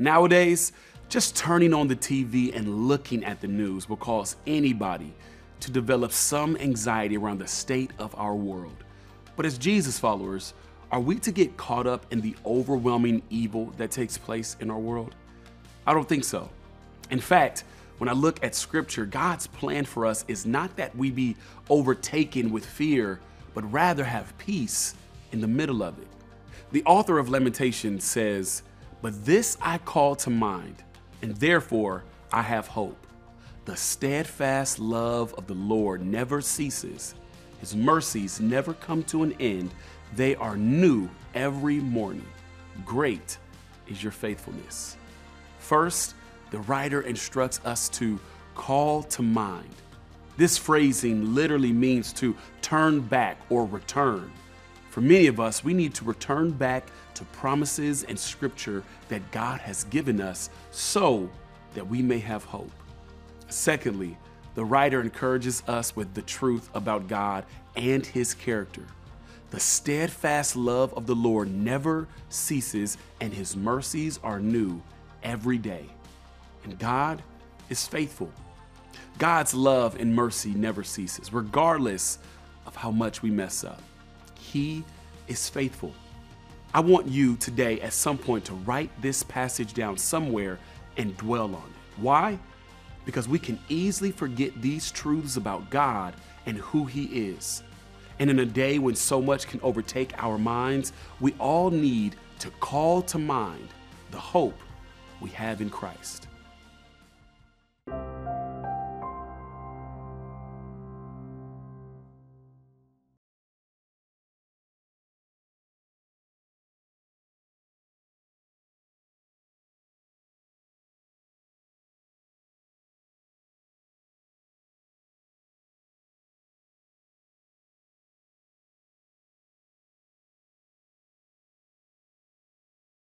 Nowadays, just turning on the TV and looking at the news will cause anybody to develop some anxiety around the state of our world. But as Jesus followers, are we to get caught up in the overwhelming evil that takes place in our world? I don't think so. In fact, when I look at scripture, God's plan for us is not that we be overtaken with fear, but rather have peace in the middle of it. The author of Lamentations says, But this I call to mind, and therefore I have hope. The steadfast love of the Lord never ceases, His mercies never come to an end. They are new every morning. Great is your faithfulness. First, the writer instructs us to call to mind. This phrasing literally means to turn back or return. For many of us, we need to return back to promises and scripture that God has given us so that we may have hope. Secondly, the writer encourages us with the truth about God and his character. The steadfast love of the Lord never ceases, and his mercies are new every day. And God is faithful. God's love and mercy never ceases, regardless of how much we mess up. He is faithful. I want you today at some point to write this passage down somewhere and dwell on it. Why? Because we can easily forget these truths about God and who He is. And in a day when so much can overtake our minds, we all need to call to mind the hope we have in Christ.